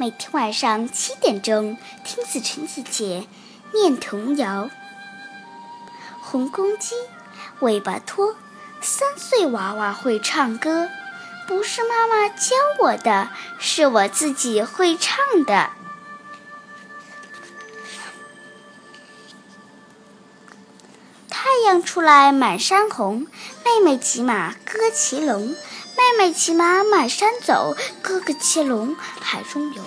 每天晚上七点钟听子晨姐姐念童谣。红公鸡，尾巴拖，三岁娃娃会唱歌，不是妈妈教我的，是我自己会唱的。太阳出来满山红，妹妹骑马哥骑龙。妹妹骑马满山走，哥哥骑龙海中游。